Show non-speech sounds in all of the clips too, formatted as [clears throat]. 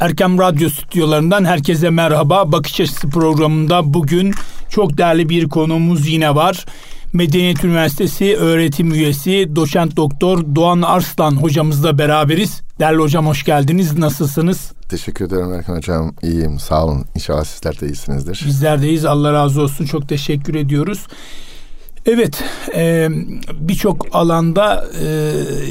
Erkem Radyo stüdyolarından herkese merhaba. Bakış Açısı programında bugün çok değerli bir konuğumuz yine var. Medeniyet Üniversitesi öğretim üyesi doçent doktor Doğan Arslan hocamızla beraberiz. Değerli hocam hoş geldiniz. Nasılsınız? Teşekkür ederim Erkan Hocam. İyiyim. Sağ olun. İnşallah sizler de iyisinizdir. Bizler deyiz. Allah razı olsun. Çok teşekkür ediyoruz. Evet, e, birçok alanda e,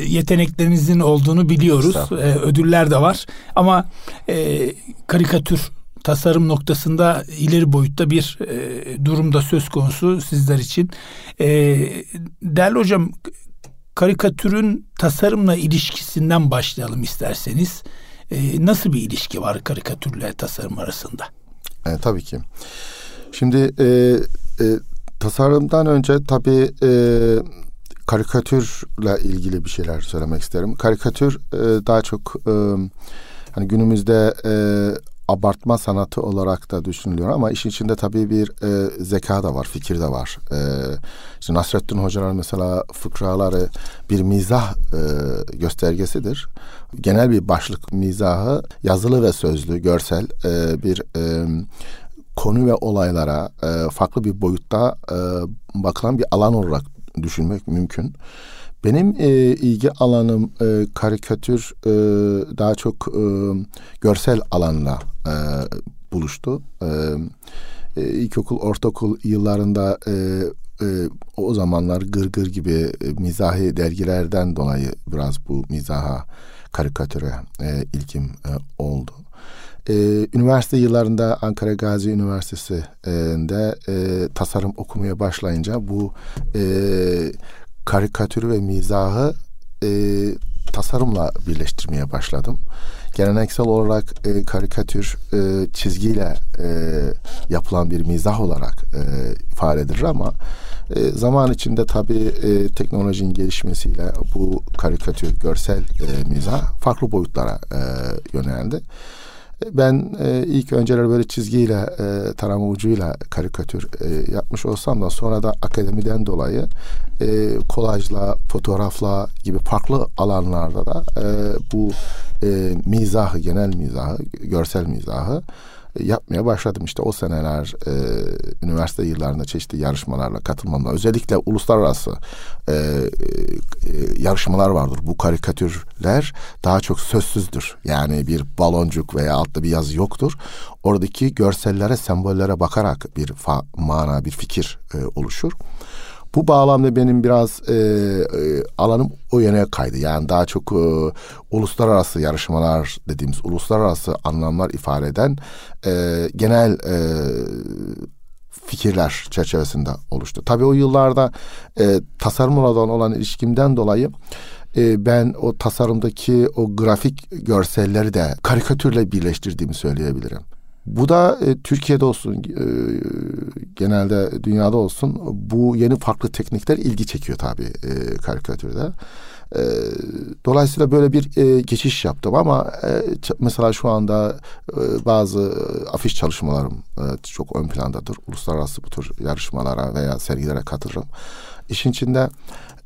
yeteneklerinizin olduğunu biliyoruz. E, ödüller de var. Ama e, karikatür tasarım noktasında ileri boyutta bir e, durumda söz konusu sizler için. E, değerli hocam, karikatürün tasarımla ilişkisinden başlayalım isterseniz. E, nasıl bir ilişki var karikatürle tasarım arasında? E, tabii ki. Şimdi e, e, tasarımdan önce tabii e, karikatürle ilgili bir şeyler söylemek isterim. Karikatür e, daha çok e, hani günümüzde e, abartma sanatı olarak da düşünülüyor ama işin içinde tabii bir e, zeka da var, fikir de var. E, işte Nasrettin Hoca'nın mesela fıkraları bir mizah e, göstergesidir. Genel bir başlık mizahı yazılı ve sözlü, görsel e, bir e, konu ve olaylara e, farklı bir boyutta e, bakılan bir alan olarak düşünmek mümkün. Benim e, ilgi alanım e, karikatür e, daha çok e, görsel alanla e, buluştu. E, e, ilkokul, ortaokul yıllarında e, e, o zamanlar Gırgır Gır gibi e, mizahi dergilerden dolayı biraz bu mizaha, karikatüre e, ilgim e, oldu. Ee, üniversite yıllarında Ankara Gazi Üniversitesi'nde e, tasarım okumaya başlayınca bu e, karikatürü ve mizahı e, tasarımla birleştirmeye başladım. Geleneksel olarak e, karikatür e, çizgiyle e, yapılan bir mizah olarak e, ifade edilir ama e, zaman içinde tabii e, teknolojinin gelişmesiyle bu karikatür, görsel e, mizah farklı boyutlara e, yöneldi. Ben e, ilk önceler böyle çizgiyle, e, tarama ucuyla karikatür e, yapmış olsam da sonra da akademiden dolayı e, kolajla, fotoğrafla gibi farklı alanlarda da e, bu e, mizahı, genel mizahı, görsel mizahı yapmaya başladım. işte o seneler e, üniversite yıllarında çeşitli yarışmalarla katılmamla özellikle uluslararası e, e, yarışmalar vardır. Bu karikatürler daha çok sözsüzdür. Yani bir baloncuk veya altta bir yazı yoktur. Oradaki görsellere, sembollere bakarak bir fa, mana, bir fikir e, oluşur. Bu bağlamda benim biraz e, e, alanım o yöne kaydı. Yani daha çok e, uluslararası yarışmalar dediğimiz uluslararası anlamlar ifade eden e, genel e, fikirler çerçevesinde oluştu. Tabii o yıllarda e, tasarım olan olan ilişkimden dolayı e, ben o tasarımdaki o grafik görselleri de karikatürle birleştirdiğimi söyleyebilirim. Bu da e, Türkiye'de olsun, e, genelde dünyada olsun bu yeni farklı teknikler ilgi çekiyor tabii e, karikatürde. E, dolayısıyla böyle bir e, geçiş yaptım ama e, mesela şu anda e, bazı afiş çalışmalarım e, çok ön plandadır. Uluslararası bu tür yarışmalara veya sergilere katılırım. İşin içinde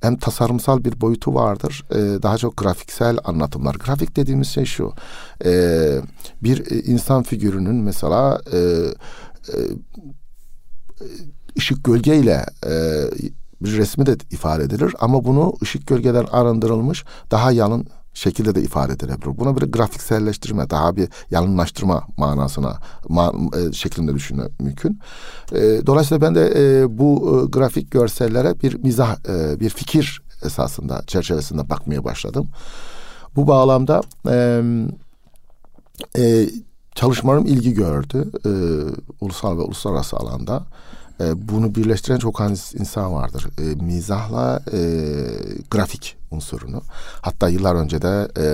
hem tasarımsal bir boyutu vardır. E, daha çok grafiksel anlatımlar. Grafik dediğimiz şey şu. E, bir insan figürünün mesela e, e, ışık gölgeyle e, bir resmi de ifade edilir ama bunu ışık gölgeden arındırılmış daha yalın şekilde de ifade edilebilir. Buna bir grafikselleştirme, daha bir yalınlaştırma manasına ma, e, şeklinde düşünmek mümkün. E, dolayısıyla ben de e, bu e, grafik görsellere bir mizah, e, bir fikir esasında çerçevesinde bakmaya başladım. Bu bağlamda e, e, çalışmalarım ilgi gördü e, ulusal ve uluslararası alanda. E, bunu birleştiren çok az insan vardır. E, mizahla e, grafik unsurunu. Hatta yıllar önce de e,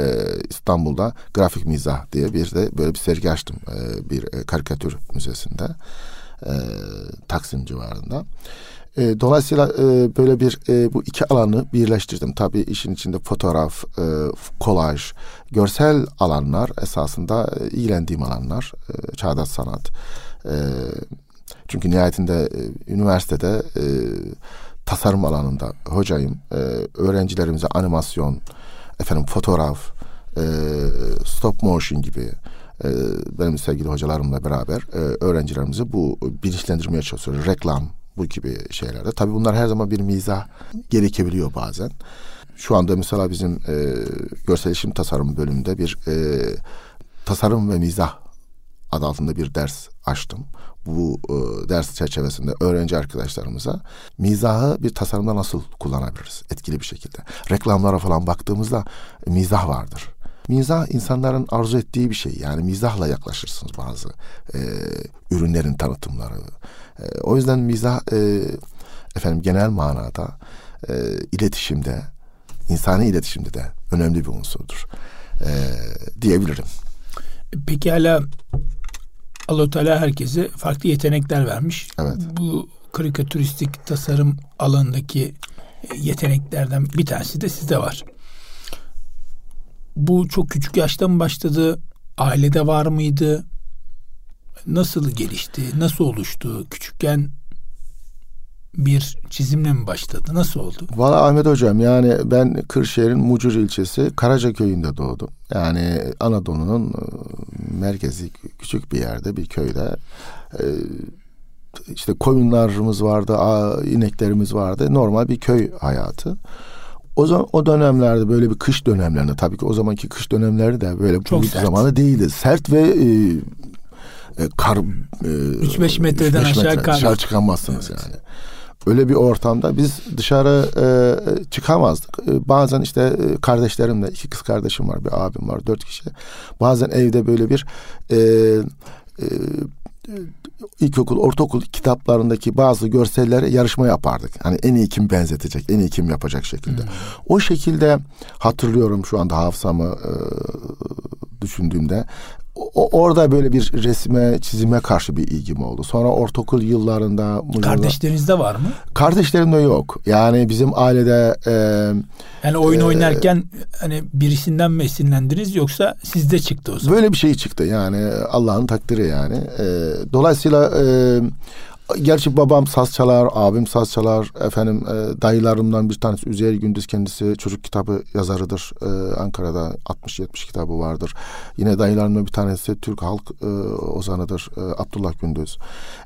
İstanbul'da grafik mizah diye bir de böyle bir sergi açtım. E, bir e, karikatür müzesinde. E, Taksim civarında. E, dolayısıyla e, böyle bir e, bu iki alanı birleştirdim. Tabii işin içinde fotoğraf, e, kolaj, görsel alanlar esasında e, ilgilendiğim alanlar. E, çağdaş sanat. E, çünkü nihayetinde e, üniversitede e, tasarım alanında hocayım. E, öğrencilerimize animasyon, efendim fotoğraf, e, stop motion gibi e, benim sevgili hocalarımla beraber e, öğrencilerimizi bu bilinçlendirmeye çalışıyoruz. Reklam bu gibi şeylerde. Tabii bunlar her zaman bir mizah gerekebiliyor bazen. Şu anda mesela bizim e, görsel iletişim tasarım bölümünde bir e, tasarım ve mizah adı altında bir ders açtım. Bu e, ders çerçevesinde öğrenci arkadaşlarımıza mizahı bir tasarımda nasıl kullanabiliriz etkili bir şekilde. Reklamlara falan baktığımızda e, mizah vardır. Mizah insanların arzu ettiği bir şey. Yani mizahla yaklaşırsınız bazı e, ürünlerin tanıtımları. E, o yüzden mizah e, efendim genel manada e, iletişimde, insani iletişimde de önemli bir unsurdur e, diyebilirim. Peki hala allah Teala herkese farklı yetenekler vermiş. Evet. Bu karikatüristik tasarım alanındaki yeteneklerden bir tanesi de sizde var. Bu çok küçük yaşta mı başladı? Ailede var mıydı? Nasıl gelişti? Nasıl oluştu? Küçükken bir çizimle mi başladı? Nasıl oldu? Valla Ahmet Hocam yani ben Kırşehir'in Mucur ilçesi Karaca köyünde doğdum. Yani Anadolu'nun e, merkezi küçük bir yerde bir köyde e, işte koyunlarımız vardı, ineklerimiz vardı. Normal bir köy hayatı. O zaman o dönemlerde böyle bir kış dönemlerinde tabii ki o zamanki kış dönemleri de böyle Çok bu zamanı değildi. Sert ve e, e, kar e, 3-5 metreden 3-5 aşağı metre, kar. dışarı çıkamazsınız Evet. yani. Öyle bir ortamda biz dışarı e, çıkamazdık. E, bazen işte e, kardeşlerimle iki kız kardeşim var, bir abim var, dört kişi. Bazen evde böyle bir e, e, ilkokul, ortaokul kitaplarındaki bazı görselleri yarışma yapardık. Hani en iyi kim benzetecek, en iyi kim yapacak şekilde. Hmm. O şekilde hatırlıyorum şu anda hafızamı e, düşündüğümde o, orada böyle bir resme, çizime karşı bir ilgim oldu. Sonra ortaokul yıllarında... Kardeşlerinizde var mı? Kardeşlerimde yok. Yani bizim ailede... E, yani oyun e, oynarken hani birisinden mi esinlendiniz yoksa sizde çıktı o zaman? Böyle bir şey çıktı yani Allah'ın takdiri yani. E, dolayısıyla... E, Gerçi babam saz çalar, abim saz çalar. Efendim e, dayılarımdan bir tanesi Üzeyir Gündüz kendisi çocuk kitabı yazarıdır. E, Ankara'da 60-70 kitabı vardır. Yine dayılarımdan bir tanesi Türk halk e, ozanıdır. E, Abdullah Gündüz.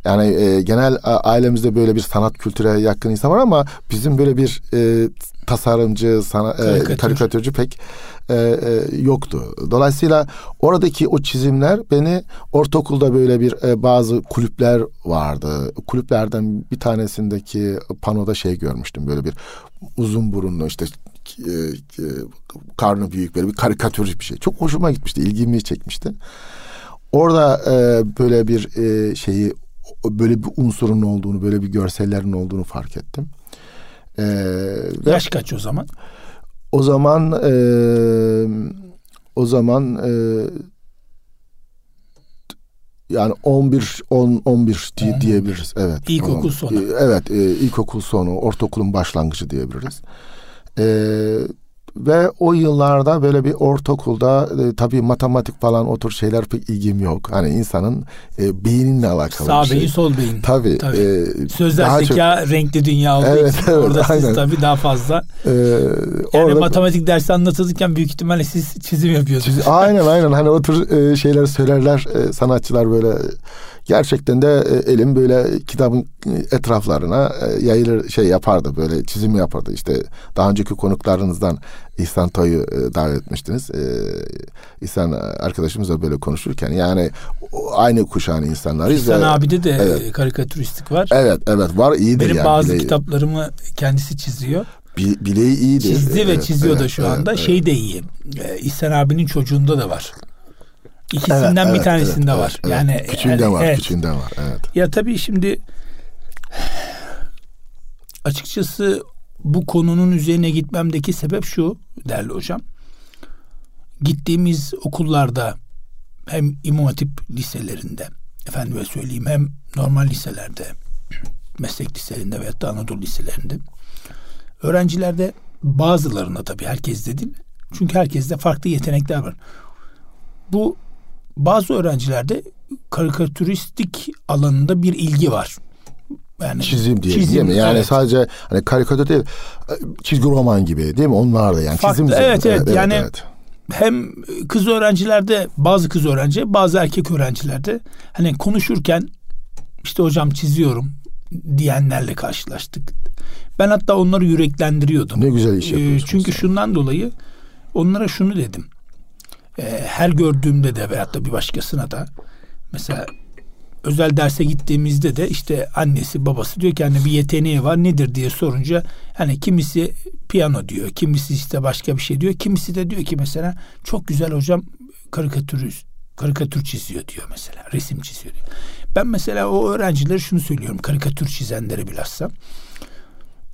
Yani e, genel ailemizde böyle bir sanat kültüre yakın insan var ama bizim böyle bir e, tasarımcı, sana, e, Karikatür. e, karikatürcü pek e, e, yoktu. Dolayısıyla oradaki o çizimler beni ortaokulda böyle bir e, bazı kulüpler vardı. Kulüplerden bir tanesindeki panoda şey görmüştüm böyle bir uzun burunlu işte e, e, karnı büyük böyle bir karikatürcü bir şey. Çok hoşuma gitmişti, ilgimi çekmişti. Orada e, böyle bir e, şeyi böyle bir unsurun olduğunu, böyle bir görsellerin olduğunu fark ettim. Ee, Yaş kaç o zaman? O zaman e, o zaman e, yani 11 10 11 diye, diyebiliriz. Evet. İlkokul sonu. Evet, e, ilkokul sonu, ortaokulun başlangıcı diyebiliriz. Eee ve o yıllarda böyle bir ortaokulda e, tabii matematik falan o tür şeyler pek ilgim yok. Hani insanın e, beyninle alakalı Sağ bir şey. beyin sol beyin. Tabii. tabii. E, Sözler zeka çok... renkli dünya olduğu evet, için evet, orada aynen. siz tabii daha fazla. Ee, yani orada... matematik dersi anlatılırken büyük ihtimalle siz çizim yapıyorsunuz. Çiz... aynen [laughs] aynen hani o tür e, şeyler söylerler e, sanatçılar böyle gerçekten de e, elim böyle kitabın etraflarına e, yayılır şey yapardı böyle çizim yapardı işte daha önceki konuklarınızdan İhsan Toy'u e, davet etmiştiniz. İhsan arkadaşımızla böyle konuşurken yani aynı kuşağın insanlarıyız. İhsan abide de evet. karikatüristik var. Evet evet var iyidir Benim yani. bazı bileği. kitaplarımı kendisi çiziyor. Bileği iyidir. Çizdi ve çiziyor evet, da şu anda. Evet, şey de iyi. İhsan abinin çocuğunda da var. İkisinden evet, bir evet, tanesinde evet, var. Evet, yani küçüğünde yani, var, evet. küçüğünde var. Evet. Ya tabii şimdi açıkçası bu konunun üzerine gitmemdeki sebep şu değerli hocam. Gittiğimiz okullarda hem İmam Hatip liselerinde efendime söyleyeyim hem normal liselerde meslek liselerinde veyahut da Anadolu liselerinde öğrencilerde bazılarına tabii herkes de değil. Çünkü herkeste farklı yetenekler var. Bu bazı öğrencilerde karikatüristik alanında bir ilgi var. Yani çizim diye çizim, değil mi? Yani evet. sadece hani karikatür değil çizgi roman gibi değil mi? Onlar da yani Farklı, çizim. Evet, evet evet yani evet. hem kız öğrencilerde bazı kız öğrenci bazı erkek öğrencilerde hani konuşurken işte hocam çiziyorum diyenlerle karşılaştık. Ben hatta onları yüreklendiriyordum. Ne güzel iş yapıyorsunuz. Çünkü şundan dolayı onlara şunu dedim. Her gördüğümde de veyahut da bir başkasına da. Mesela özel derse gittiğimizde de işte annesi babası diyor ki hani bir yeteneği var nedir? diye sorunca hani kimisi piyano diyor kimisi işte başka bir şey diyor kimisi de diyor ki mesela çok güzel hocam karikatür karikatür çiziyor diyor mesela resim çiziyor diyor. Ben mesela o öğrencilere şunu söylüyorum karikatür çizenlere bilhassa.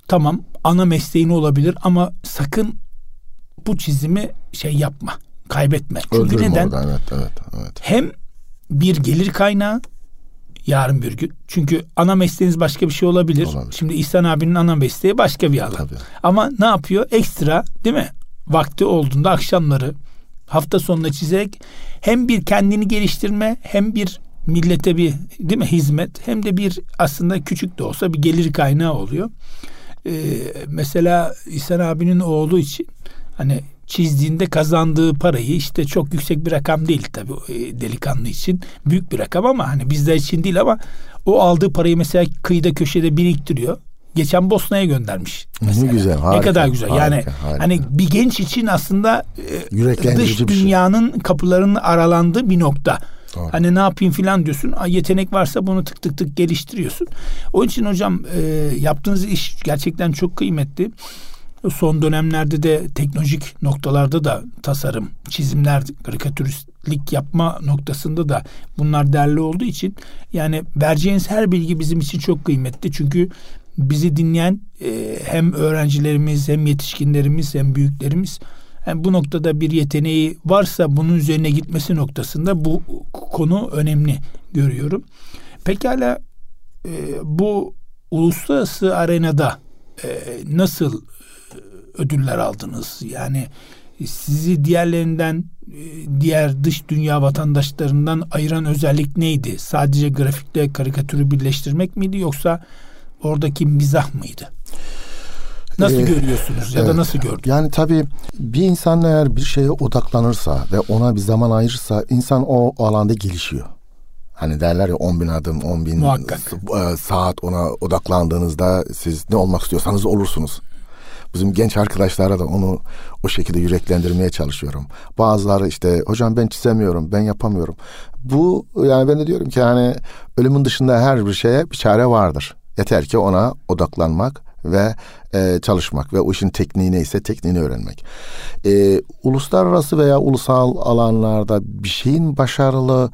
Tamam ana mesleğin olabilir ama sakın bu çizimi şey yapma kaybetme. Çünkü Öldürme neden? Orada, evet, evet, evet. Hem bir gelir kaynağı yarın bir gün. Çünkü ana mesleğiniz başka bir şey olabilir. olabilir. Şimdi İhsan abinin ana mesleği başka bir alan. Tabii. Ama ne yapıyor? Ekstra değil mi? Vakti olduğunda akşamları hafta sonunda çizerek hem bir kendini geliştirme hem bir millete bir değil mi hizmet hem de bir aslında küçük de olsa bir gelir kaynağı oluyor. Ee, mesela İhsan abinin oğlu için hani çizdiğinde kazandığı parayı işte çok yüksek bir rakam değil tabii e, delikanlı için. Büyük bir rakam ama hani bizler için değil ama o aldığı parayı mesela kıyıda köşede biriktiriyor. Geçen Bosna'ya göndermiş. Mesela. Ne güzel, harika, Ne kadar güzel. Harika, yani harika. hani bir genç için aslında e, dış şey. dünyanın şey. kapılarının aralandığı bir nokta. Doğru. Hani ne yapayım filan diyorsun. Yetenek varsa bunu tık tık tık geliştiriyorsun. Onun için hocam e, yaptığınız iş gerçekten çok kıymetli. Son dönemlerde de teknolojik noktalarda da tasarım, çizimler, karikatüristlik yapma noktasında da bunlar değerli olduğu için yani vereceğiniz her bilgi bizim için çok kıymetli. Çünkü bizi dinleyen e, hem öğrencilerimiz hem yetişkinlerimiz hem büyüklerimiz yani bu noktada bir yeteneği varsa bunun üzerine gitmesi noktasında bu konu önemli görüyorum. Pekala e, bu uluslararası arenada e, nasıl ödüller aldınız? Yani sizi diğerlerinden diğer dış dünya vatandaşlarından ayıran özellik neydi? Sadece grafikle karikatürü birleştirmek miydi yoksa oradaki mizah mıydı? Nasıl ee, görüyorsunuz ya evet. da nasıl gördünüz? Yani tabii bir insan eğer bir şeye odaklanırsa ve ona bir zaman ayırırsa insan o alanda gelişiyor. Hani derler ya 10 bin adım, 10 bin Muhakkak. saat ona odaklandığınızda siz ne olmak istiyorsanız olursunuz. Bizim genç arkadaşlara da onu o şekilde yüreklendirmeye çalışıyorum. Bazıları işte hocam ben çizemiyorum, ben yapamıyorum. Bu yani ben de diyorum ki hani ölümün dışında her bir şeye bir çare vardır. Yeter ki ona odaklanmak ve e, çalışmak ve o işin tekniği neyse tekniğini öğrenmek. E, uluslararası veya ulusal alanlarda bir şeyin başarılı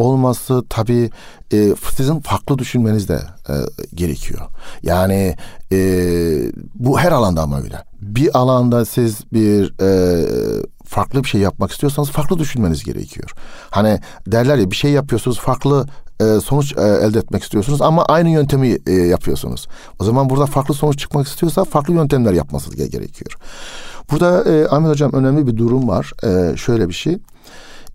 olması tabii e, sizin farklı düşünmeniz de e, gerekiyor. Yani e, bu her alanda ama öyle. Bir alanda siz bir e, farklı bir şey yapmak istiyorsanız farklı düşünmeniz gerekiyor. Hani derler ya bir şey yapıyorsunuz farklı e, sonuç e, elde etmek istiyorsunuz ama aynı yöntemi e, yapıyorsunuz. O zaman burada farklı sonuç çıkmak istiyorsa farklı yöntemler yapması gerekiyor. Burada e, Ahmet Hocam önemli bir durum var. E, şöyle bir şey.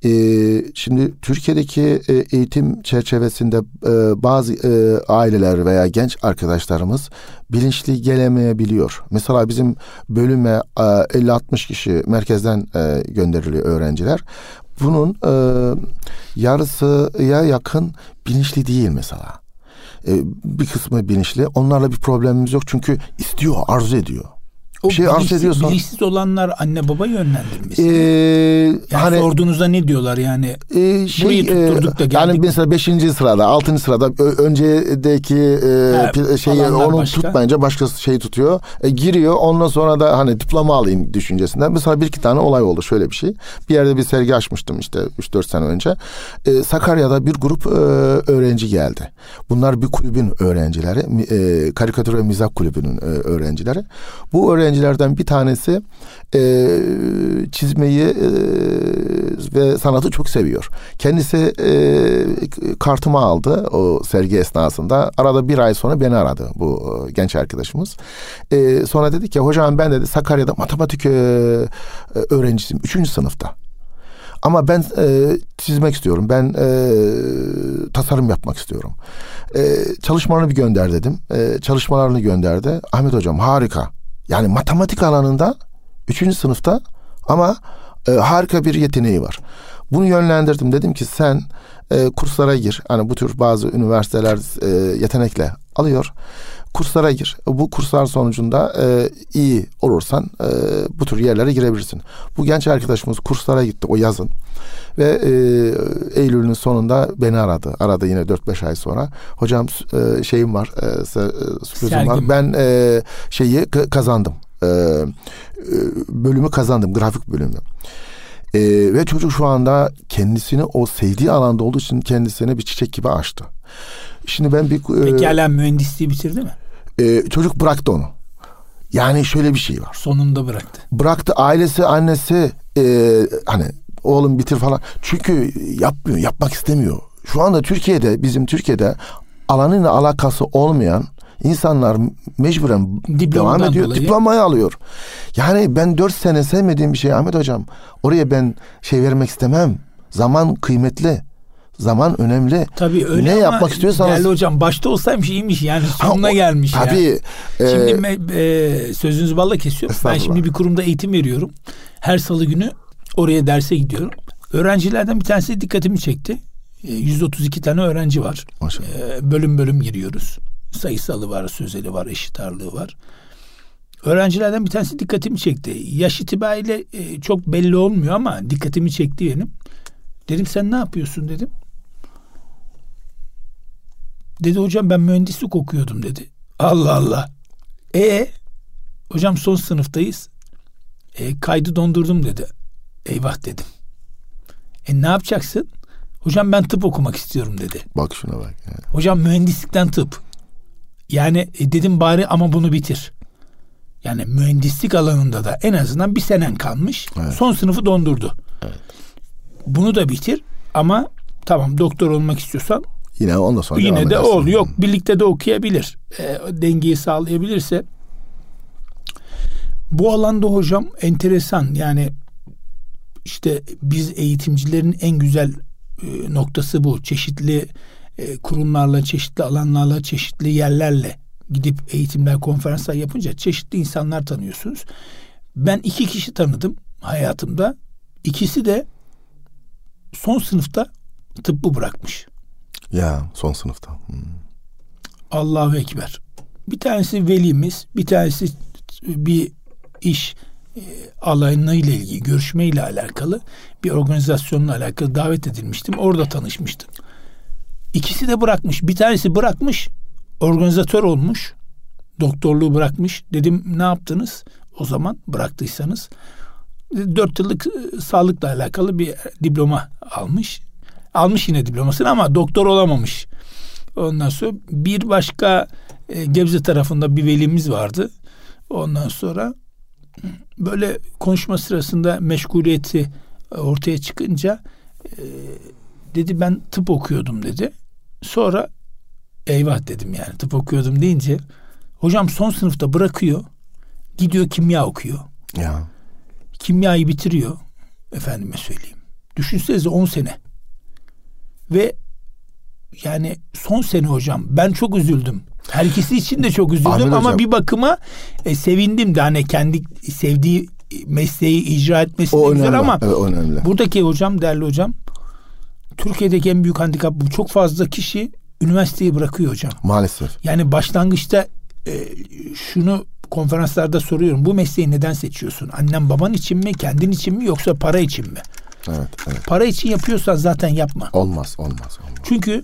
Ee, şimdi Türkiye'deki e, eğitim çerçevesinde e, bazı e, aileler veya genç arkadaşlarımız bilinçli gelemeyebiliyor. Mesela bizim bölüme 50-60 kişi merkezden gönderiliyor öğrenciler. Bunun yarısıya yakın bilinçli değil mesela. Bir kısmı bilinçli. Onlarla bir problemimiz yok çünkü istiyor, arzu ediyor bir şey arz ediyorsan. Bilinçsiz olanlar anne baba yönlendirmesi. Ee, yani hani, sorduğunuzda ne diyorlar yani? E, şey, burayı tutturduk da geldik. Yani mesela beşinci sırada, altıncı sırada öncedeki e, He, şeyi onu başka. tutmayınca başka şeyi tutuyor. E, giriyor ondan sonra da hani diploma alayım düşüncesinden. Mesela bir iki tane olay oldu şöyle bir şey. Bir yerde bir sergi açmıştım işte 3-4 sene önce. E, Sakarya'da bir grup e, öğrenci geldi. Bunlar bir kulübün öğrencileri. E, karikatür ve mizah kulübünün e, öğrencileri. Bu öğrenci öğrencilerden bir tanesi e, çizmeyi e, ve sanatı çok seviyor. Kendisi e, kartımı aldı o sergi esnasında. Arada bir ay sonra beni aradı bu e, genç arkadaşımız. E, sonra dedi ki hocam ben dedi Sakarya'da matematik e, öğrencisiyim. Üçüncü sınıfta. Ama ben e, çizmek istiyorum. Ben e, tasarım yapmak istiyorum. E, çalışmalarını bir gönder dedim. E, çalışmalarını gönderdi. Ahmet hocam harika. Yani matematik alanında üçüncü sınıfta ama E, harika bir yeteneği var. Bunu yönlendirdim. Dedim ki sen e, kurslara gir. Hani bu tür bazı üniversiteler e, yetenekle alıyor. Kurslara gir. Bu kurslar sonucunda e, iyi olursan e, bu tür yerlere girebilirsin. Bu genç arkadaşımız kurslara gitti o yazın. Ve e, Eylül'ün sonunda beni aradı. Aradı yine 4-5 ay sonra. Hocam e, şeyim var, e, sürprizim var. Ben e, şeyi kazandım. E, e, bölümü kazandım, grafik bölümü. E, ve çocuk şu anda kendisini o sevdiği alanda olduğu için kendisini bir çiçek gibi açtı. Şimdi ben bir... E, Peki hala mühendisliği bitirdi mi? E, çocuk bıraktı onu. Yani şöyle bir şey var. Sonunda bıraktı. Bıraktı ailesi annesi e, hani oğlum bitir falan. Çünkü yapmıyor yapmak istemiyor. Şu anda Türkiye'de bizim Türkiye'de alanıyla alakası olmayan insanlar mecburen Diplomadan devam ediyor. Dolayı. Diplomayı alıyor. Yani ben dört sene sevmediğim bir şey Ahmet Hocam. Oraya ben şey vermek istemem. Zaman kıymetli. Zaman önemli. Tabii öyle ne yapmak istiyorsanız. Değerli hocam başta olsaymış iyiymiş yani sonuna ha, o, gelmiş. Tabii. Yani. E, şimdi e, sözünüzü balla kesiyorum. Ben şimdi bir kurumda eğitim veriyorum. Her salı günü oraya derse gidiyorum. Öğrencilerden bir tanesi dikkatimi çekti. 132 e, tane öğrenci var. Maşallah. E, bölüm bölüm giriyoruz sayısalı var, sözeli var, eşit ağırlığı var. Öğrencilerden bir tanesi dikkatimi çekti. Yaş itibariyle e, çok belli olmuyor ama dikkatimi çekti benim. Dedim sen ne yapıyorsun dedim. Dedi hocam ben mühendislik okuyordum dedi. Allah Allah. E hocam son sınıftayız. E, kaydı dondurdum dedi. Eyvah dedim. E ne yapacaksın? Hocam ben tıp okumak istiyorum dedi. Bak şuna bak. Yani. Hocam mühendislikten tıp. Yani e, dedim bari ama bunu bitir. Yani mühendislik alanında da en azından bir senen kalmış. Evet. Son sınıfı dondurdu. Evet. Bunu da bitir ama tamam doktor olmak istiyorsan yine ondan sonra yine de ol. Yok birlikte de okuyabilir. E, dengeyi sağlayabilirse bu alanda hocam enteresan yani işte biz eğitimcilerin en güzel e, noktası bu. Çeşitli e, kurumlarla, çeşitli alanlarla, çeşitli yerlerle gidip eğitimler, konferanslar yapınca çeşitli insanlar tanıyorsunuz. Ben iki kişi tanıdım hayatımda. İkisi de son sınıfta tıbbı bırakmış. Ya son sınıfta. Hmm. Allahu Ekber. Bir tanesi velimiz, bir tanesi bir iş e, alanıyla ilgili, görüşmeyle alakalı bir organizasyonla alakalı davet edilmiştim. Orada tanışmıştım. İkisi de bırakmış. Bir tanesi bırakmış, organizatör olmuş. Doktorluğu bırakmış. Dedim ne yaptınız? O zaman bıraktıysanız dört yıllık e, sağlıkla alakalı bir diploma almış. Almış yine diplomasını ama doktor olamamış. Ondan sonra bir başka e, Gebze tarafında bir velimiz vardı. Ondan sonra böyle konuşma sırasında meşguliyeti ortaya çıkınca e, dedi ben tıp okuyordum dedi. Sonra eyvah dedim yani tıp okuyordum deyince hocam son sınıfta bırakıyor. Gidiyor kimya okuyor. Ya. Kimyayı bitiriyor. Efendime söyleyeyim. Düşünsenize 10 sene. Ve yani son sene hocam ben çok üzüldüm. Herkesi için de çok üzüldüm Ahmet ama hocam. bir bakıma e, sevindim de hani kendi sevdiği mesleği icra etmesi o güzel ama evet, önemli. buradaki hocam değerli hocam Türkiye'deki en büyük handikap bu. Çok fazla kişi üniversiteyi bırakıyor hocam. Maalesef. Yani başlangıçta e, şunu konferanslarda soruyorum. Bu mesleği neden seçiyorsun? Annen baban için mi, kendin için mi yoksa para için mi? Evet, evet. Para için yapıyorsan zaten yapma. Olmaz, olmaz, olmaz. Çünkü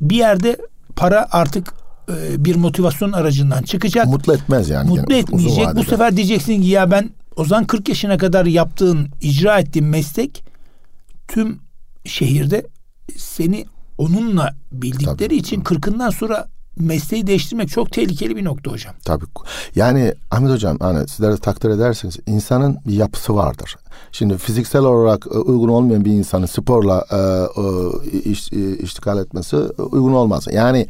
bir yerde para artık e, bir motivasyon aracından çıkacak. Mutlu etmez yani. Mutlu etmeyecek. Bu sefer diyeceksin ki ya ben o zaman 40 yaşına kadar yaptığın, icra ettiğin meslek tüm şehirde seni onunla bildikleri Tabii. için kırkından sonra mesleği değiştirmek çok tehlikeli bir nokta hocam. Tabii. Yani Ahmet hocam hani sizler de takdir edersiniz insanın bir yapısı vardır. Şimdi fiziksel olarak e, uygun olmayan bir insanın sporla e, e, iş, e, iştikal etmesi uygun olmaz. Yani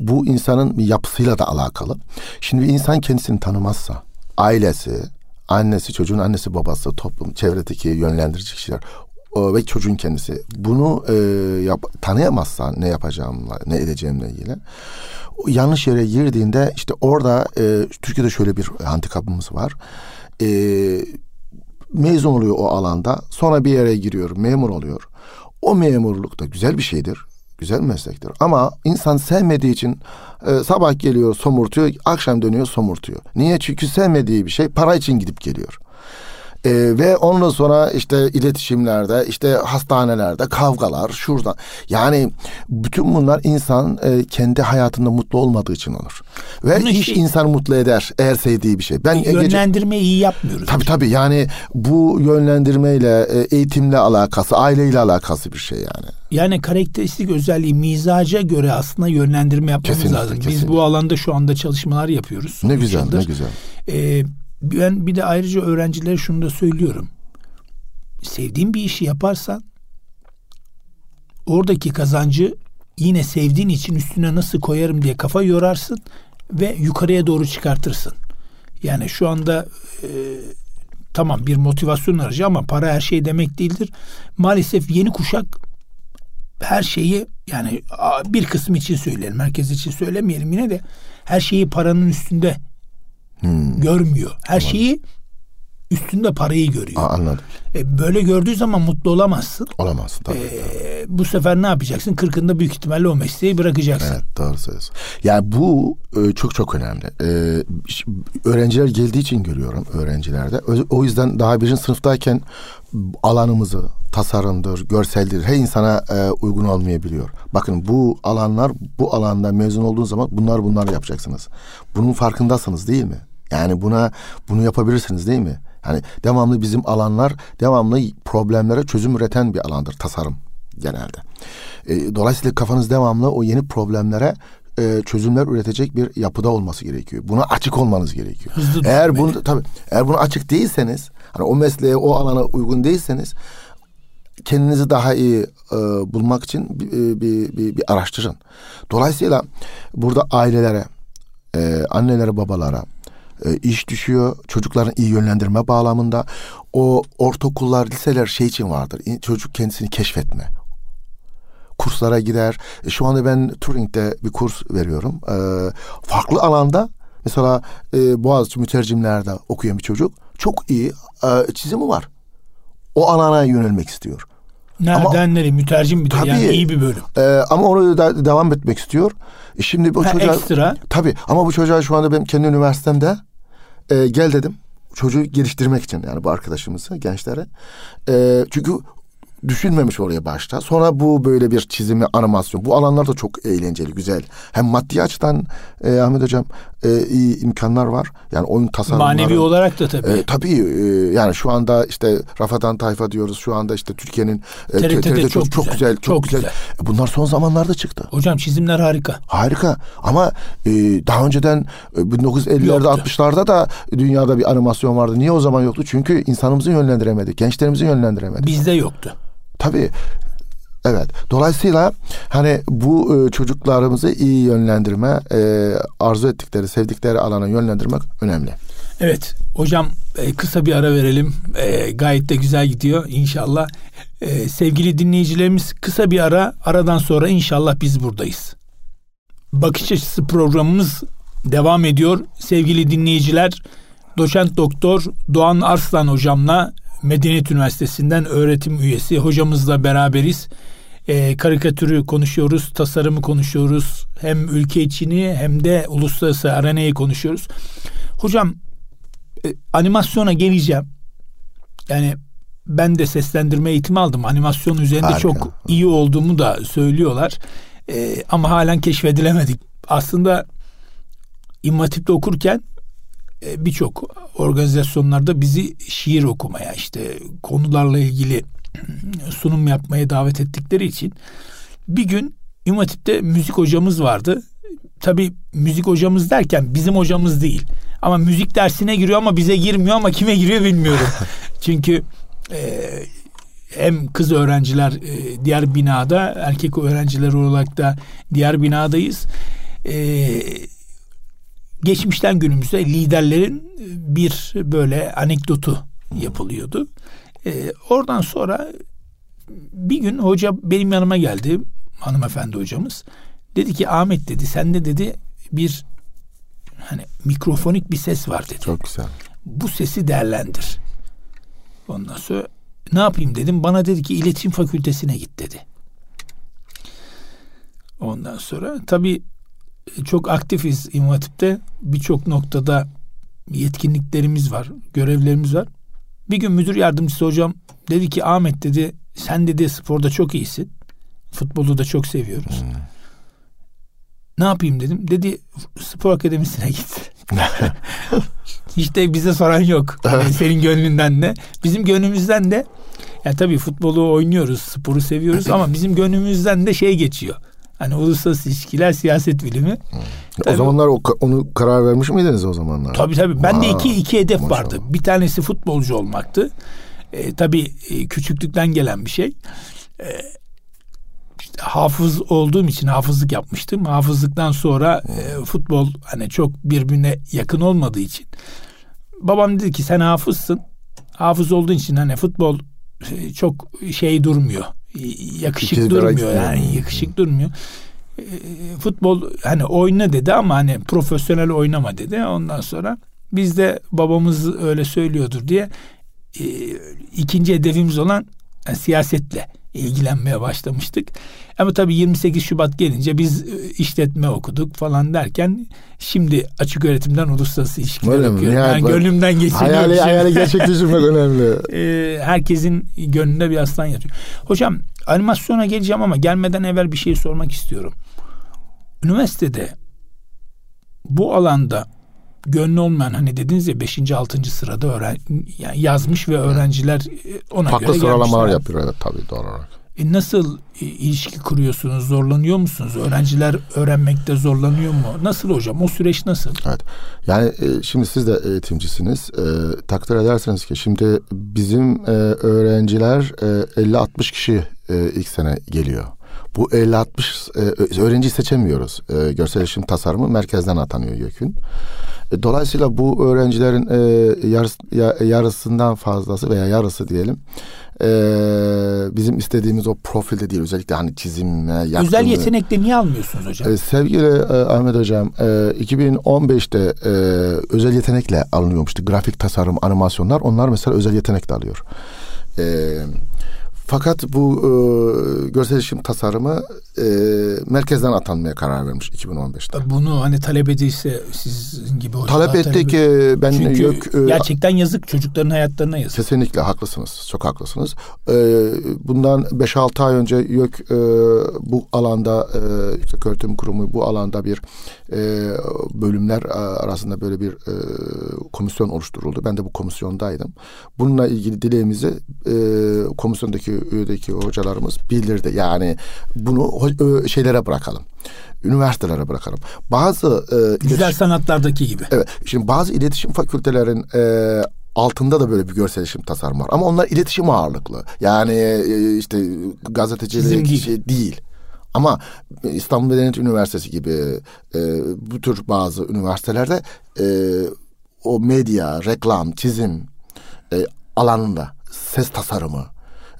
bu insanın yapısıyla da alakalı. Şimdi bir insan kendisini tanımazsa ailesi, annesi, çocuğun annesi, babası, toplum, çevredeki yönlendirici kişiler ve çocuğun kendisi bunu e, yap, tanıyamazsa ne yapacağımla ne edeceğimle ilgili yanlış yere girdiğinde işte orada e, Türkiye'de şöyle bir handikapımız var. E, mezun oluyor o alanda. Sonra bir yere giriyor, memur oluyor. O memurluk da güzel bir şeydir. Güzel bir meslektir. Ama insan sevmediği için e, sabah geliyor somurtuyor, akşam dönüyor somurtuyor. Niye? Çünkü sevmediği bir şey para için gidip geliyor. Ee, ve ondan sonra işte iletişimlerde, işte hastanelerde kavgalar, şurada. Yani bütün bunlar insan e, kendi hayatında mutlu olmadığı için olur. Ve Bunu iş şey, insanı mutlu eder eğer sevdiği bir şey. Ben yönlendirme gece, iyi yapmıyoruz. Tabii tabii yani bu yönlendirmeyle, e, eğitimle alakası, aileyle alakası bir şey yani. Yani karakteristik özelliği mizaca göre aslında yönlendirme yapmamız kesinlikle, lazım. Kesinlikle. Biz bu alanda şu anda çalışmalar yapıyoruz. Ne güzel, yıldır. ne güzel. Ee, ben bir de ayrıca öğrencilere şunu da söylüyorum. Sevdiğin bir işi yaparsan oradaki kazancı yine sevdiğin için üstüne nasıl koyarım diye kafa yorarsın ve yukarıya doğru çıkartırsın. Yani şu anda e, tamam bir motivasyon aracı ama para her şey demek değildir. Maalesef yeni kuşak her şeyi yani bir kısmı için söyleyelim, herkes için söylemeyelim yine de her şeyi paranın üstünde Hmm. Görmüyor. Her tamam. şeyi üstünde parayı görüyor. Aa, anladım. E, böyle gördüğü zaman mutlu olamazsın. Olamazsın tabii. E, Bu sefer ne yapacaksın? Kırkında büyük ihtimalle o mesleği bırakacaksın. Evet doğru söylüyorsun. Yani bu e, çok çok önemli. E, öğrenciler geldiği için görüyorum öğrencilerde. O yüzden daha birinci sınıftayken alanımızı tasarımdır, görseldir her insana e, uygun olmayabiliyor. Bakın bu alanlar bu alanda mezun olduğunuz zaman bunlar bunlar yapacaksınız. Bunun farkındasınız değil mi? Yani buna bunu yapabilirsiniz değil mi? Yani devamlı bizim alanlar devamlı problemlere çözüm üreten bir alandır tasarım genelde. E, dolayısıyla kafanız devamlı o yeni problemlere e, çözümler üretecek bir yapıda olması gerekiyor. Buna açık olmanız gerekiyor. Hızlı eğer bunu tabii eğer bunu açık değilseniz, hani o mesleğe, o alana uygun değilseniz kendinizi daha iyi e, bulmak için bir, e, bir, bir, bir araştırın. Dolayısıyla burada ailelere, e, annelere, babalara e, iş düşüyor. Çocukların iyi yönlendirme bağlamında. O ortaokullar, liseler şey için vardır. Çocuk kendisini keşfetme. Kurslara gider. E, şu anda ben Turing'de bir kurs veriyorum. E, farklı alanda mesela e, Boğaziçi mütercimlerde okuyan bir çocuk çok iyi e, çizimi var. O alana yönelmek istiyor. Nereden nereye mütercim bir tabii, yani iyi bir bölüm. E, ama onu da devam etmek istiyor. E şimdi bu çocuğa ekstra. Tabii ama bu çocuğa şu anda benim kendi üniversitemde e, gel dedim. Çocuğu geliştirmek için yani bu arkadaşımızı gençlere. E, çünkü düşünmemiş oraya başta. Sonra bu böyle bir çizimi, animasyon. Bu alanlar da çok eğlenceli, güzel. Hem maddi açıdan e, Ahmet Hocam e, iyi imkanlar var. Yani oyun tasarımları. Manevi olarak da tabii. E, tabii e, yani şu anda işte Rafadan Tayfa diyoruz. Şu anda işte Türkiye'nin e, TRT'de, TRT'de çok, çok güzel. Çok, çok güzel. güzel. E, bunlar son zamanlarda çıktı. Hocam çizimler harika. Harika. Ama e, daha önceden e, 1950'lerde 60'larda da dünyada bir animasyon vardı. Niye o zaman yoktu? Çünkü insanımızı yönlendiremedik. Gençlerimizi yönlendiremedik. Bizde yoktu. Tabii Evet. Dolayısıyla hani bu e, çocuklarımızı iyi yönlendirme, e, arzu ettikleri, sevdikleri alana yönlendirmek önemli. Evet. Hocam e, kısa bir ara verelim. E, gayet de güzel gidiyor inşallah. E, sevgili dinleyicilerimiz kısa bir ara. Aradan sonra inşallah biz buradayız. Bakış açısı programımız devam ediyor. Sevgili dinleyiciler, doçent doktor Doğan Arslan hocamla Medeniyet Üniversitesi'nden öğretim üyesi hocamızla beraberiz. E, karikatürü konuşuyoruz, tasarımı konuşuyoruz. Hem ülke içini hem de uluslararası arenayı konuşuyoruz. Hocam e, animasyona geleceğim. Yani ben de seslendirme eğitimi aldım. Animasyon üzerinde Harika. çok iyi olduğumu da söylüyorlar. E, ama halen keşfedilemedik. Aslında İmam okurken birçok organizasyonlarda bizi şiir okumaya işte konularla ilgili [clears throat] sunum yapmaya davet ettikleri için bir gün İmam müzik hocamız vardı. Tabi müzik hocamız derken bizim hocamız değil. Ama müzik dersine giriyor ama bize girmiyor ama kime giriyor bilmiyorum. [laughs] Çünkü e, hem kız öğrenciler e, diğer binada erkek öğrenciler olarak da diğer binadayız. E, geçmişten günümüze liderlerin e, bir böyle anekdotu yapılıyordu. Ee, oradan sonra bir gün hoca benim yanıma geldi hanımefendi hocamız. Dedi ki Ahmet dedi sende dedi bir hani mikrofonik bir ses var dedi. Çok güzel. Bu sesi değerlendir. Ondan sonra ne yapayım dedim. Bana dedi ki iletişim fakültesine git dedi. Ondan sonra tabii çok aktifiz İmam Birçok noktada yetkinliklerimiz var, görevlerimiz var. Bir gün müdür yardımcısı hocam dedi ki Ahmet dedi sen dedi sporda çok iyisin. Futbolu da çok seviyoruz. Hmm. Ne yapayım dedim. Dedi spor akademisine git. [laughs] De bize soran yok. Yani senin gönlünden de. Bizim gönlümüzden de ya tabii futbolu oynuyoruz, sporu seviyoruz [laughs] ama bizim gönlümüzden de şey geçiyor. Hani uluslararası ilişkiler, siyaset bilimi. Hmm. Tabii, o zamanlar o, onu karar vermiş miydiniz o zamanlar? Tabii tabii. Ben de iki, iki hedef maşallah. vardı. Bir tanesi futbolcu olmaktı. E, tabii e, küçüklükten gelen bir şey. E, işte hafız olduğum için hafızlık yapmıştım. Hafızlıktan sonra e, futbol hani çok birbirine yakın olmadığı için babam dedi ki sen hafızsın. Hafız olduğun için hani futbol e, çok şey durmuyor. Yakışık İkisi durmuyor yani yakışık durmuyor. E, futbol hani oyna dedi ama hani profesyonel oynama dedi. Ondan sonra biz de babamız öyle söylüyordur diye e, ikinci hedefimiz olan yani siyasetle ilgilenmeye başlamıştık. Ama tabii 28 Şubat gelince biz e, işletme okuduk falan derken şimdi açık öğretimden uluslararası ilişkiler Öyle okuyorum. Yani, gönlümden geçiriyor. Hayali, hayali gerçekleştirmek [laughs] önemli. Ee, herkesin gönlünde bir aslan yatıyor. Hocam animasyona geleceğim ama gelmeden evvel bir şey sormak istiyorum. Üniversitede bu alanda gönlü olmayan hani dediniz ya 5. 6. sırada öğren yani yazmış ve öğrenciler e, ona Farklı göre sıralamalar yapıyor evet tabii doğru olarak. E nasıl e, ilişki kuruyorsunuz? Zorlanıyor musunuz? Öğrenciler öğrenmekte zorlanıyor mu? Nasıl hocam? O süreç nasıl? Evet. Yani e, şimdi siz de eğitimcisiniz. E, takdir edersiniz ki şimdi bizim e, öğrenciler e, 50-60 kişi e, ilk sene geliyor. Bu 50-60 e, öğrenci seçemiyoruz. E, görsel iletişim tasarımı merkezden atanıyor YÖK'ün. E, dolayısıyla bu öğrencilerin e, yarıs, ya, yarısından fazlası veya yarısı diyelim e, bizim istediğimiz o profilde değil. Özellikle hani çizim, yakını. Özel yetenekte niye almıyorsunuz hocam? E, sevgili e, Ahmet hocam e, 2015'te e, özel yetenekle alınıyormuştu. Grafik tasarım, animasyonlar onlar mesela özel yetenekle alıyor. Evet fakat bu e, görsel iletişim tasarımı e, merkezden atanmaya karar vermiş 2015'te. Bunu hani talep edilse sizin gibi hocalar talep ettik. Talep... Ben Çünkü yok, e, gerçekten yazık çocukların hayatlarına yazık. Kesinlikle haklısınız. Çok haklısınız. E, bundan 5-6 ay önce yok e, bu alanda e, Yüksek Öğretim Kurumu bu alanda bir e, bölümler arasında böyle bir e, komisyon oluşturuldu. Ben de bu komisyondaydım. Bununla ilgili dileğimizi e, komisyondaki üyedeki hocalarımız bildirdi. Yani bunu şeylere bırakalım üniversitelere bırakalım. Bazı e, güzel iletişim, sanatlardaki gibi. Evet. Şimdi bazı iletişim fakültelerin e, altında da böyle bir görsel iletişim tasarım var. Ama onlar iletişim ağırlıklı. Yani e, işte gazetecilik şey değil. Ama İstanbul Medeniyet Üniversitesi gibi e, bu tür bazı üniversitelerde e, o medya, reklam, çizim e, alanında ses tasarımı,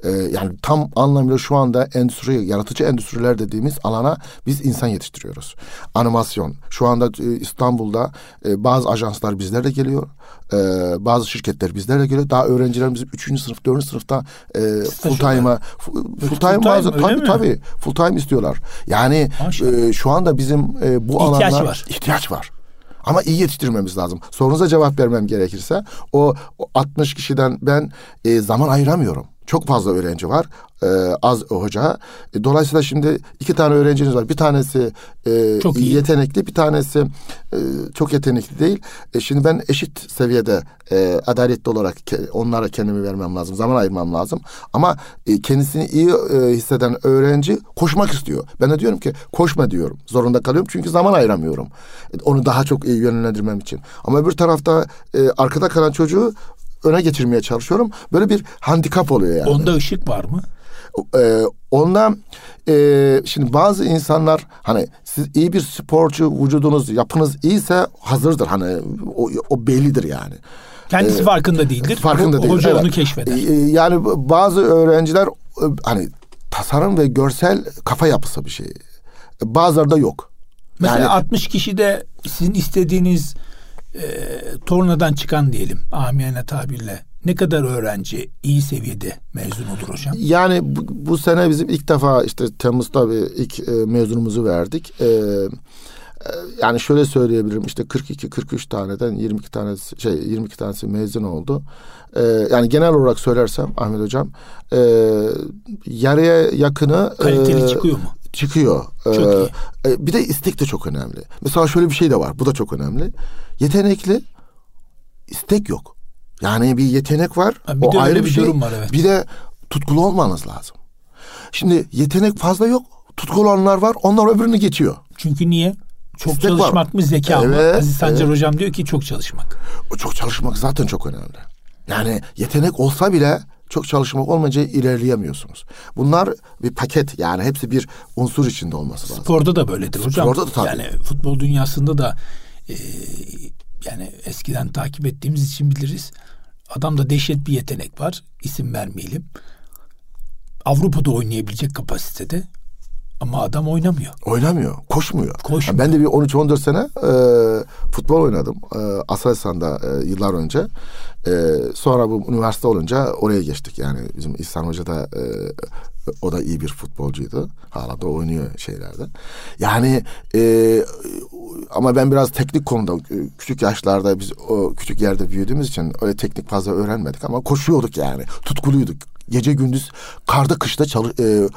e, yani tam anlamıyla şu anda endüstri, yaratıcı endüstriler dediğimiz alana biz insan yetiştiriyoruz. Animasyon. Şu anda e, İstanbul'da e, bazı ajanslar bizlerle geliyor. E, bazı şirketler bizlerle geliyor. Daha öğrencilerimiz üçüncü sınıf, dördüncü sınıfta e, full time'a full time bazı tabii tabii full time istiyorlar. Yani e, şu anda bizim e, bu ihtiyaç alanlar var. ihtiyaç var. Ama iyi yetiştirmemiz lazım. Sorunuza cevap vermem gerekirse o, o 60 kişiden ben e, zaman ayıramıyorum. Çok fazla öğrenci var. E, az hoca. E, dolayısıyla şimdi iki tane öğrenciniz var. Bir tanesi e, çok iyi. yetenekli, bir tanesi e, çok yetenekli değil. E, şimdi ben eşit seviyede e, adaletli olarak ke, onlara kendimi vermem lazım. Zaman ayırmam lazım. Ama e, kendisini iyi e, hisseden öğrenci koşmak istiyor. Ben de diyorum ki koşma diyorum. Zorunda kalıyorum çünkü zaman ayıramıyorum. E, onu daha çok iyi yönlendirmem için. Ama öbür tarafta e, arkada kalan çocuğu öne geçirmeye çalışıyorum. Böyle bir handikap oluyor yani. Onda ışık var mı? Ee, onda e, şimdi bazı insanlar hani siz iyi bir sporcu vücudunuz yapınız iyiyse hazırdır hani o, o bellidir yani. Kendisi ee, farkında değildir. Farkında değil. Hoca evet. onu keşfeder. Ee, yani bazı öğrenciler e, hani tasarım ve görsel kafa yapısı bir şey. Bazıları da yok. Mesela yani, 60 kişide sizin istediğiniz e, tornadan çıkan diyelim amiyane tabirle ne kadar öğrenci iyi seviyede mezun olur hocam? Yani bu, bu sene bizim ilk defa işte Temmuz'da bir ilk e, mezunumuzu verdik. E, e yani şöyle söyleyebilirim işte 42 43 taneden 22 tanesi şey 22 tanesi mezun oldu. Ee, yani genel olarak söylersem Ahmet hocam e, yarıya yakını kaliteli e, çıkıyor mu? Çıkıyor. Çok ee, iyi. E, bir de istek de çok önemli. Mesela şöyle bir şey de var. Bu da çok önemli. Yetenekli istek yok. Yani bir yetenek var. Ha, bir o ayrı bir şey. durum var evet. Bir de tutkulu olmanız lazım. Şimdi yetenek fazla yok. Tutkulu olanlar var. Onlar öbürünü geçiyor. Çünkü niye? Çok İstek çalışmak var. mı zeka evet, mı? Aziz Sancar evet. hocam diyor ki çok çalışmak. O çok çalışmak zaten çok önemli. Yani yetenek olsa bile çok çalışmak olmayınca ilerleyemiyorsunuz. Bunlar bir paket yani hepsi bir unsur içinde olması lazım. Sporda da böyledir hocam. Sporda da tabii. Yani futbol dünyasında da e, yani eskiden takip ettiğimiz için biliriz. Adamda dehşet bir yetenek var. İsim vermeyelim. Avrupa'da oynayabilecek kapasitede ama adam oynamıyor. Oynamıyor. Koşmuyor. Koşmuyor. ben de bir 13-14 sene e, futbol oynadım. E, Aselsan'da e, yıllar önce. E, sonra bu üniversite olunca oraya geçtik. Yani bizim İhsan Hoca da e, o da iyi bir futbolcuydu. Hala da oynuyor şeylerde. Yani e, ama ben biraz teknik konuda küçük yaşlarda biz o küçük yerde büyüdüğümüz için öyle teknik fazla öğrenmedik ama koşuyorduk yani. Tutkuluyduk gece gündüz karda kışta çalı, e,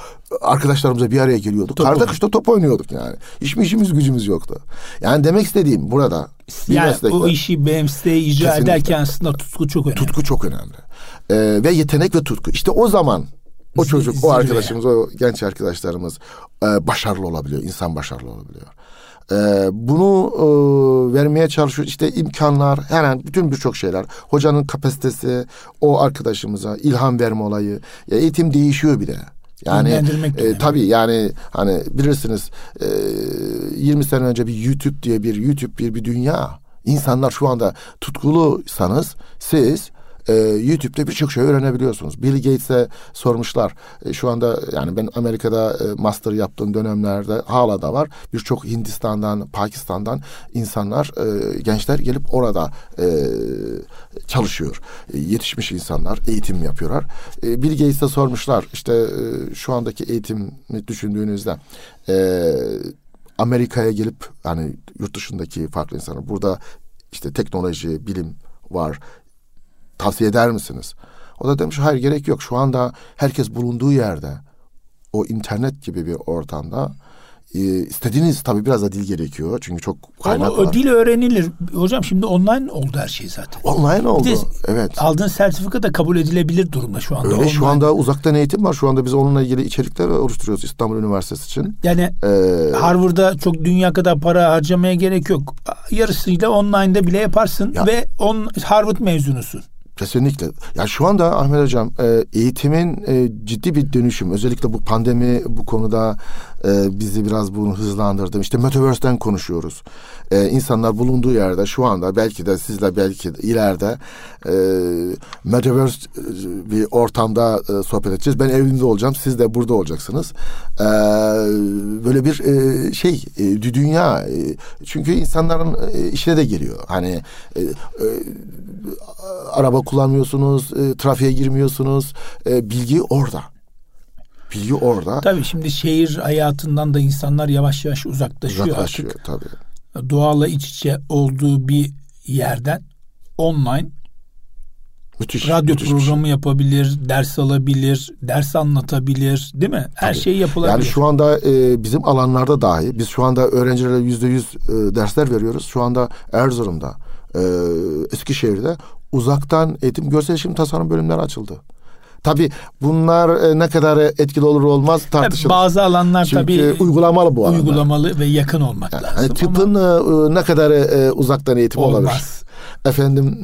arkadaşlarımıza bir araya geliyorduk. Top karda kışta top oynuyorduk yani. Hiç mi işimiz gücümüz yoktu. Yani demek istediğim burada yani o işi BMS'de icra kesinlikle. ederken aslında tutku çok önemli. Tutku çok önemli. Ee, ve yetenek ve tutku. İşte o zaman o çocuk, Zirve. o arkadaşımız, o genç arkadaşlarımız e, başarılı olabiliyor. insan başarılı olabiliyor. Ee, bunu e, vermeye çalışıyor. İşte imkanlar, her an bütün birçok şeyler. Hocanın kapasitesi, o arkadaşımıza ilham verme olayı. Ya eğitim değişiyor bir de. Yani e, tabii yani hani bilirsiniz e, 20 sene önce bir YouTube diye bir YouTube bir bir dünya. İnsanlar şu anda tutkuluysanız siz e, YouTube'da birçok şey öğrenebiliyorsunuz. Bill Gates'e sormuşlar. E, şu anda yani ben Amerika'da e, master yaptığım dönemlerde hala da var. Birçok Hindistan'dan, Pakistan'dan insanlar, e, gençler gelip orada e, çalışıyor. E, yetişmiş insanlar eğitim yapıyorlar. E, Bill Gates'e sormuşlar. İşte e, şu andaki eğitimi düşündüğünüzde e, Amerika'ya gelip hani yurt dışındaki farklı insanlar burada işte teknoloji, bilim var tavsiye eder misiniz? O da demiş hayır gerek yok. Şu anda herkes bulunduğu yerde o internet gibi bir ortamda e, istediğiniz tabii biraz da dil gerekiyor. Çünkü çok kaynak Ama var. dil öğrenilir. Hocam şimdi online oldu her şey zaten. Online oldu. De, evet. Aldığın sertifika da kabul edilebilir durumda şu anda. Öyle online. şu anda uzaktan eğitim var. Şu anda biz onunla ilgili içerikler oluşturuyoruz İstanbul Üniversitesi için. Yani ee, Harvard'da çok dünya kadar para harcamaya gerek yok. Yarısıyla online'da bile yaparsın ya, ve on Harvard mezunusun. Kesinlikle. Ya şu anda Ahmet Hocam e, eğitimin e, ciddi bir dönüşüm. Özellikle bu pandemi bu konuda e, bizi biraz bunu hızlandırdı. İşte Metaverse'den konuşuyoruz. İnsanlar bulunduğu yerde şu anda belki de sizle belki de ileride Metaverse bir ortamda sohbet edeceğiz. Ben evimde olacağım. Siz de burada olacaksınız. böyle bir şey dünya. çünkü insanların işine de geliyor. Hani araba kullanmıyorsunuz, e, trafiğe girmiyorsunuz. E, bilgi orada. Bilgi orada. Tabii şimdi şehir hayatından da insanlar yavaş yavaş uzaklaşıyor, uzaklaşıyor artık. Tabii. Doğalla iç içe olduğu bir yerden online Müthiş, radyo müthiş programı şey. yapabilir, ders alabilir, ders anlatabilir, değil mi? Her Tabii. şey yapılabilir. Yani şu anda e, bizim alanlarda dahi biz şu anda öğrencilere yüzde yüz e, dersler veriyoruz. Şu anda Erzurum'da, e, Eskişehir'de uzaktan eğitim görsel iletişim tasarım bölümleri açıldı. Tabi bunlar e, ne kadar etkili olur olmaz tartışılır. bazı alanlar Çünkü tabii uygulamalı bu alanlar. Uygulamalı ve yakın olmak yani, lazım. tıpın ama... E, ne kadar e, uzaktan eğitim olmaz. olabilir? Efendim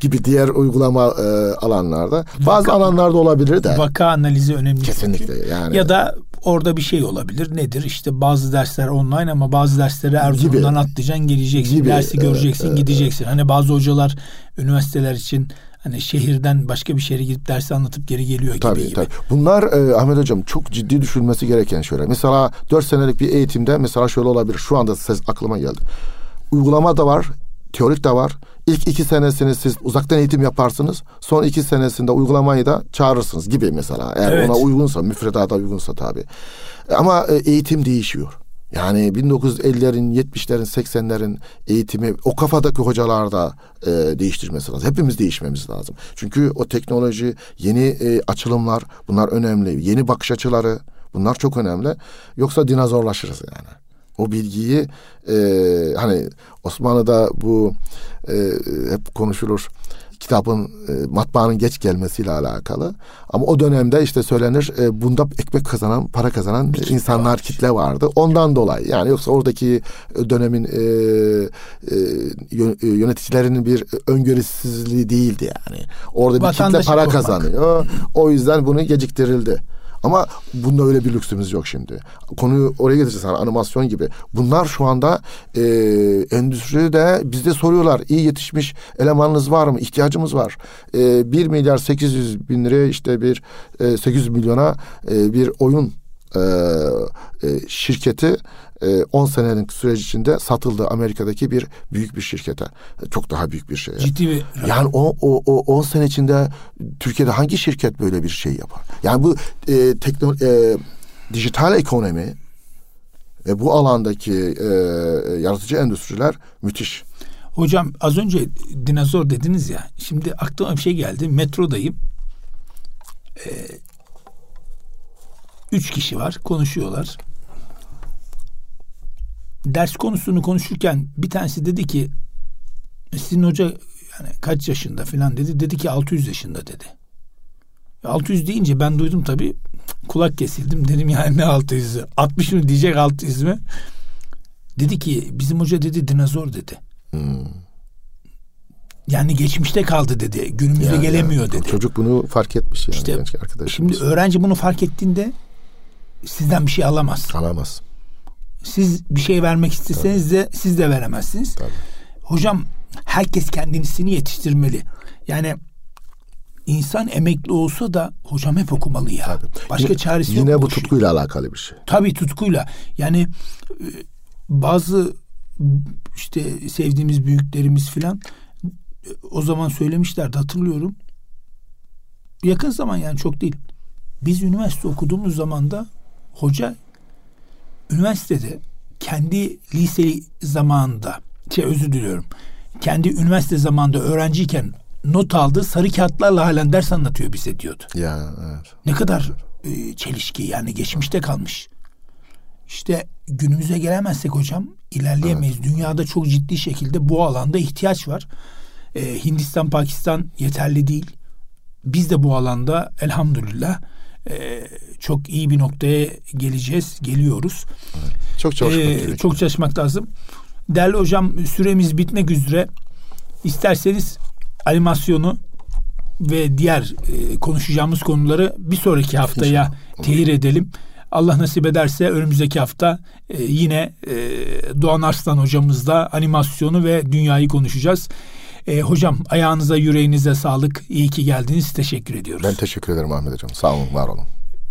gibi diğer uygulama e, alanlarda. Vaka, bazı alanlarda olabilir de. Vaka analizi önemli. Kesinlikle çünkü. yani. Ya da orada bir şey olabilir. Nedir? İşte bazı dersler online ama bazı dersleri Erzurum'dan atlayacaksın, geleceksin. Gibi. Dersi göreceksin, evet, gideceksin. Evet. Hani bazı hocalar üniversiteler için hani şehirden başka bir şehre gidip dersi anlatıp geri geliyor gibi. Tabii gibi. tabii. Bunlar e, Ahmet Hocam çok ciddi düşünülmesi gereken şeyler. Mesela dört senelik bir eğitimde mesela şöyle olabilir. Şu anda ses aklıma geldi. Uygulama da var, teorik de var. İlk iki senesini siz uzaktan eğitim yaparsınız. Son iki senesinde uygulamayı da çağırırsınız gibi mesela. Eğer evet. ona uygunsa, müfredata uygunsa tabii. Ama e, eğitim değişiyor. Yani 1950'lerin, 70'lerin, 80'lerin eğitimi o kafadaki hocalar da e, değiştirmesi lazım. Hepimiz değişmemiz lazım. Çünkü o teknoloji, yeni e, açılımlar bunlar önemli. Yeni bakış açıları bunlar çok önemli. Yoksa dinozorlaşırız yani. O bilgiyi e, hani Osmanlı'da bu e, hep konuşulur kitabın e, matbaanın geç gelmesiyle alakalı. Ama o dönemde işte söylenir e, bunda ekmek kazanan, para kazanan bir insanlar kitle, kitle vardı. Ondan dolayı yani yoksa oradaki e, dönemin e, e, yöneticilerinin bir öngörüsüzlüğü değildi yani. Orada bir kitle para kurmak. kazanıyor. O yüzden bunu geciktirildi. Ama bunda öyle bir lüksümüz yok şimdi. Konuyu oraya getireceğiz hani animasyon gibi. Bunlar şu anda e, endüstride bizde soruyorlar. iyi yetişmiş elemanınız var mı? İhtiyacımız var. E, 1 milyar 800 bin liraya işte bir e, 800 milyona e, bir oyun e, e, şirketi 10 e, senenin süreç içinde satıldı Amerika'daki bir büyük bir şirkete. Çok daha büyük bir şey. Ciddi bir... Yani o, o, o 10 sene içinde Türkiye'de hangi şirket böyle bir şey yapar? Yani bu e, tekno, e, dijital ekonomi ve bu alandaki e, yaratıcı endüstriler müthiş. Hocam az önce dinozor dediniz ya. Şimdi aklıma bir şey geldi. Metrodayım. Ee, üç kişi var. Konuşuyorlar ders konusunu konuşurken bir tanesi dedi ki sizin hoca yani kaç yaşında falan dedi. Dedi ki 600 yaşında dedi. 600 deyince ben duydum tabii. Kulak kesildim. Dedim yani ne 600'ü? 60 mı diyecek 600 mü? Dedi ki bizim hoca dedi dinozor dedi. Hmm. Yani geçmişte kaldı dedi. Günümüze yani, gelemiyor yani. dedi. Çocuk bunu fark etmiş yani. İşte, şimdi öğrenci bunu fark ettiğinde sizden bir şey alamaz. Alamaz. Siz bir şey vermek isteseniz de siz de veremezsiniz. Tabii. Hocam herkes kendisini yetiştirmeli. Yani insan emekli olsa da hocam hep okumalı ya. Tabii. Başka yine, çaresi yine yok. Yine bu tutkuyla şey. alakalı bir şey. Tabii tutkuyla. Yani e, bazı işte sevdiğimiz büyüklerimiz filan o zaman söylemişlerdi hatırlıyorum. Yakın zaman yani çok değil. Biz üniversite okuduğumuz zaman da hoca üniversitede kendi lise zamanında şey özür diliyorum. Kendi üniversite zamanında öğrenciyken not aldığı sarı kağıtlarla halen ders anlatıyor bize diyordu. Ya evet. Ne kadar e, çelişki yani geçmişte kalmış. İşte günümüze gelemezsek hocam ilerleyemeyiz. Evet. Dünyada çok ciddi şekilde bu alanda ihtiyaç var. Ee, Hindistan, Pakistan yeterli değil. Biz de bu alanda elhamdülillah e, çok iyi bir noktaya geleceğiz, geliyoruz. Evet. Çok çalışmak ee, Çok çalışmak lazım. Değerli hocam süremiz bitmek üzere. İsterseniz animasyonu ve diğer e, konuşacağımız konuları bir sonraki haftaya tehir edelim. Allah nasip ederse önümüzdeki hafta e, yine e, Doğan Arslan hocamızla animasyonu ve dünyayı konuşacağız. E, hocam ayağınıza yüreğinize sağlık. İyi ki geldiniz. Teşekkür ediyoruz. Ben teşekkür ederim Ahmet Hocam. Sağ olun, var olun.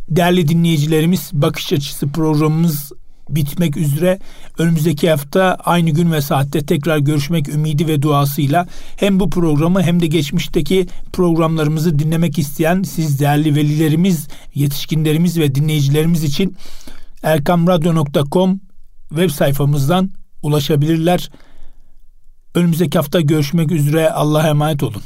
Değerli dinleyicilerimiz bakış açısı programımız bitmek üzere. Önümüzdeki hafta aynı gün ve saatte tekrar görüşmek ümidi ve duasıyla hem bu programı hem de geçmişteki programlarımızı dinlemek isteyen siz değerli velilerimiz, yetişkinlerimiz ve dinleyicilerimiz için erkamradyo.com web sayfamızdan ulaşabilirler. Önümüzdeki hafta görüşmek üzere. Allah'a emanet olun.